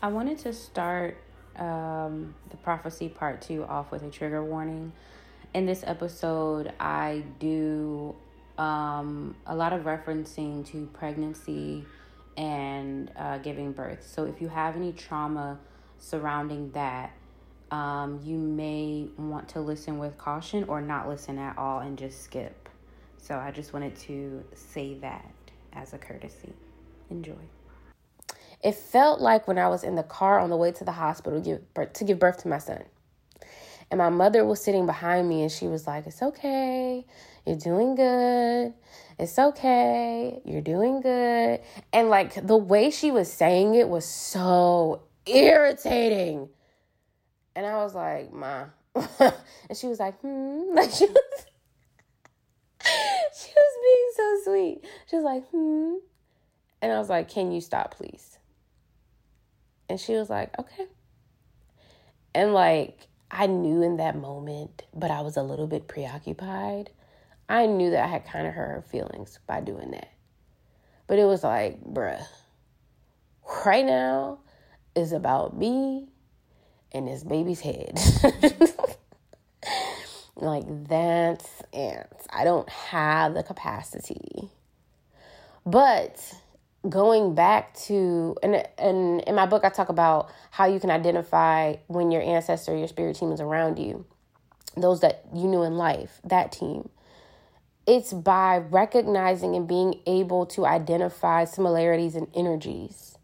I wanted to start um, the prophecy part two off with a trigger warning. In this episode, I do um, a lot of referencing to pregnancy and uh, giving birth. So if you have any trauma surrounding that, um, you may want to listen with caution or not listen at all and just skip. So I just wanted to say that as a courtesy. Enjoy. It felt like when I was in the car on the way to the hospital to give birth, to give birth to my son. And my mother was sitting behind me and she was like, It's okay. You're doing good. It's okay. You're doing good. And like the way she was saying it was so irritating. And I was like, Ma. and she was like, hmm. Like she was she was being so sweet. She was like, hmm. And I was like, Can you stop, please? And she was like, Okay. And like, I knew in that moment, but I was a little bit preoccupied. I knew that I had kind of hurt her feelings by doing that. But it was like, bruh, right now is about me and this baby's head. like, that's it. I don't have the capacity. But going back to and and in my book I talk about how you can identify when your ancestor, your spirit team is around you. Those that you knew in life, that team. It's by recognizing and being able to identify similarities and energies.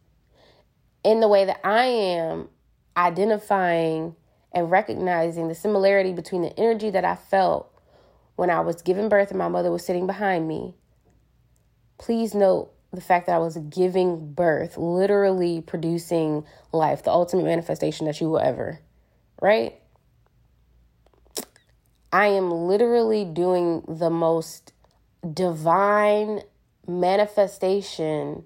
In the way that I am identifying and recognizing the similarity between the energy that I felt when I was giving birth and my mother was sitting behind me. Please note the fact that I was giving birth, literally producing life, the ultimate manifestation that you will ever, right? I am literally doing the most divine manifestation.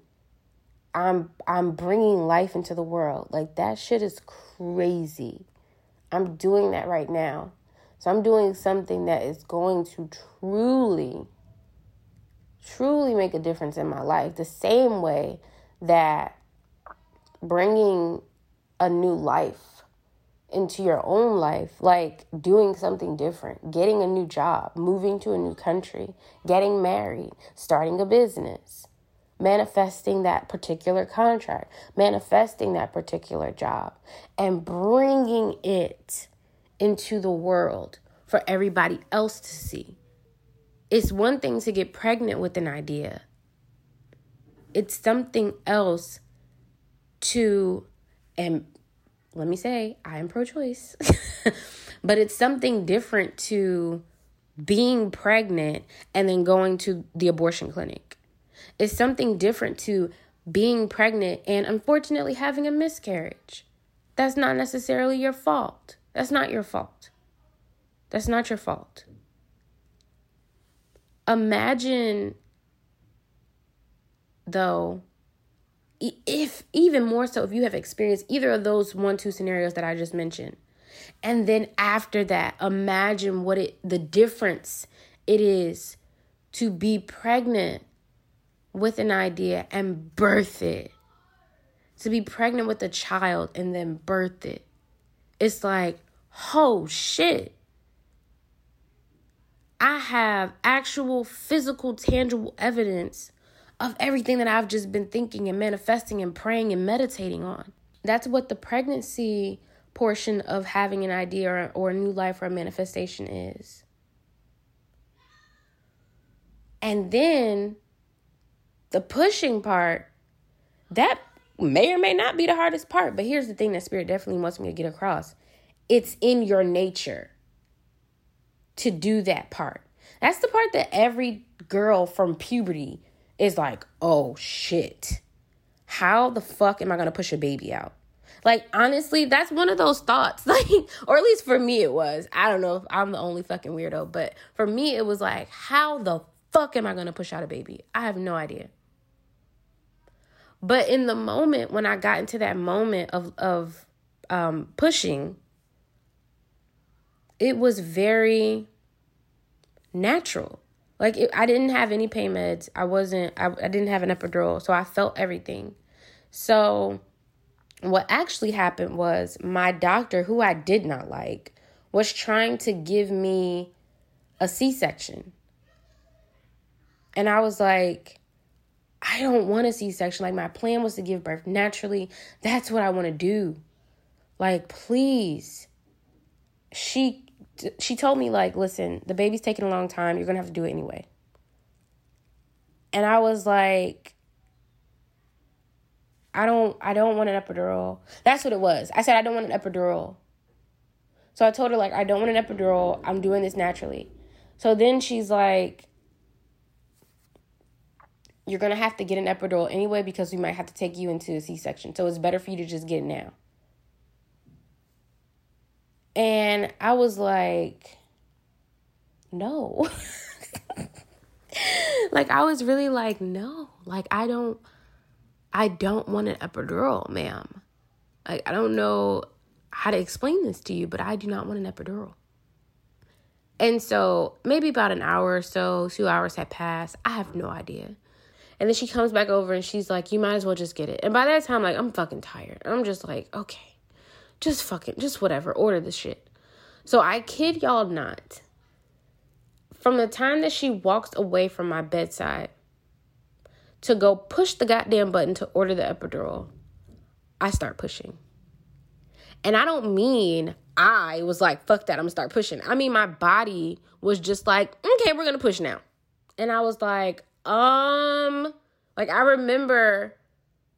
I'm I'm bringing life into the world. Like that shit is crazy. I'm doing that right now. So I'm doing something that is going to truly truly make a difference in my life. The same way that bringing a new life into your own life, like doing something different, getting a new job, moving to a new country, getting married, starting a business, manifesting that particular contract, manifesting that particular job, and bringing it into the world for everybody else to see. It's one thing to get pregnant with an idea, it's something else to, and let me say, I am pro choice, but it's something different to being pregnant and then going to the abortion clinic. It's something different to being pregnant and unfortunately having a miscarriage. That's not necessarily your fault. That's not your fault. That's not your fault. Imagine, though, if even more so, if you have experienced either of those one, two scenarios that I just mentioned. And then after that, imagine what it, the difference it is to be pregnant with an idea and birth it. To be pregnant with a child and then birth it. It's like, oh shit. I have actual physical, tangible evidence of everything that I've just been thinking and manifesting and praying and meditating on. That's what the pregnancy portion of having an idea or, or a new life or a manifestation is. And then the pushing part, that may or may not be the hardest part. But here's the thing that Spirit definitely wants me to get across it's in your nature to do that part. That's the part that every girl from puberty is like, oh shit. How the fuck am I gonna push a baby out? Like, honestly, that's one of those thoughts. Like, or at least for me, it was. I don't know if I'm the only fucking weirdo, but for me, it was like, how the fuck am I gonna push out a baby? I have no idea. But in the moment when I got into that moment of of um, pushing, it was very natural. Like it, I didn't have any pain meds. I wasn't. I, I didn't have an epidural, so I felt everything. So what actually happened was my doctor, who I did not like, was trying to give me a C section. And I was like, I don't want a C section. Like, my plan was to give birth naturally. That's what I want to do. Like, please. She she told me like, listen, the baby's taking a long time. You're gonna have to do it anyway. And I was like, I don't I don't want an epidural. That's what it was. I said I don't want an epidural. So I told her like I don't want an epidural. I'm doing this naturally. So then she's like you're to have to get an epidural anyway because we might have to take you into a C-section. So it's better for you to just get it now. And I was like no. like I was really like no. Like I don't I don't want an epidural, ma'am. Like, I don't know how to explain this to you, but I do not want an epidural. And so maybe about an hour or so, two hours had passed. I have no idea. And then she comes back over and she's like, You might as well just get it. And by that time, like, I'm fucking tired. I'm just like, okay, just fucking, just whatever, order the shit. So I kid y'all not. From the time that she walks away from my bedside to go push the goddamn button to order the epidural, I start pushing. And I don't mean I was like, fuck that, I'm gonna start pushing. I mean, my body was just like, okay, we're gonna push now. And I was like, um, like I remember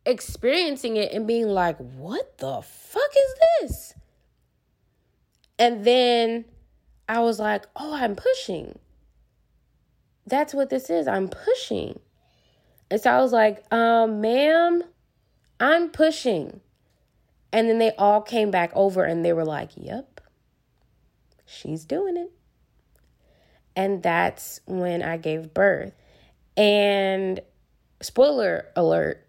experiencing it and being like, what the fuck is this? And then I was like, oh, I'm pushing. That's what this is. I'm pushing. And so I was like, um, ma'am, I'm pushing. And then they all came back over and they were like, yep, she's doing it. And that's when I gave birth. And spoiler alert,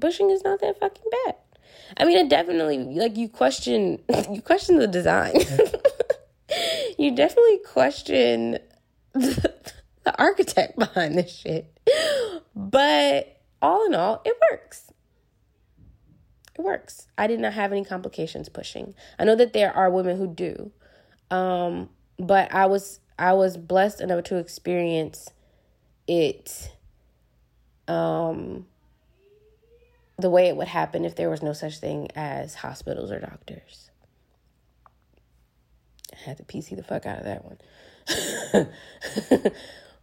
pushing is not that fucking bad. I mean, it definitely like you question you question the design. you definitely question the, the architect behind this shit. But all in all, it works. It works. I did not have any complications pushing. I know that there are women who do. Um, but I was I was blessed enough to experience it um the way it would happen if there was no such thing as hospitals or doctors. I had to PC the fuck out of that one.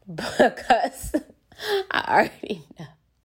because I already know